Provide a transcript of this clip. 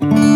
Bye.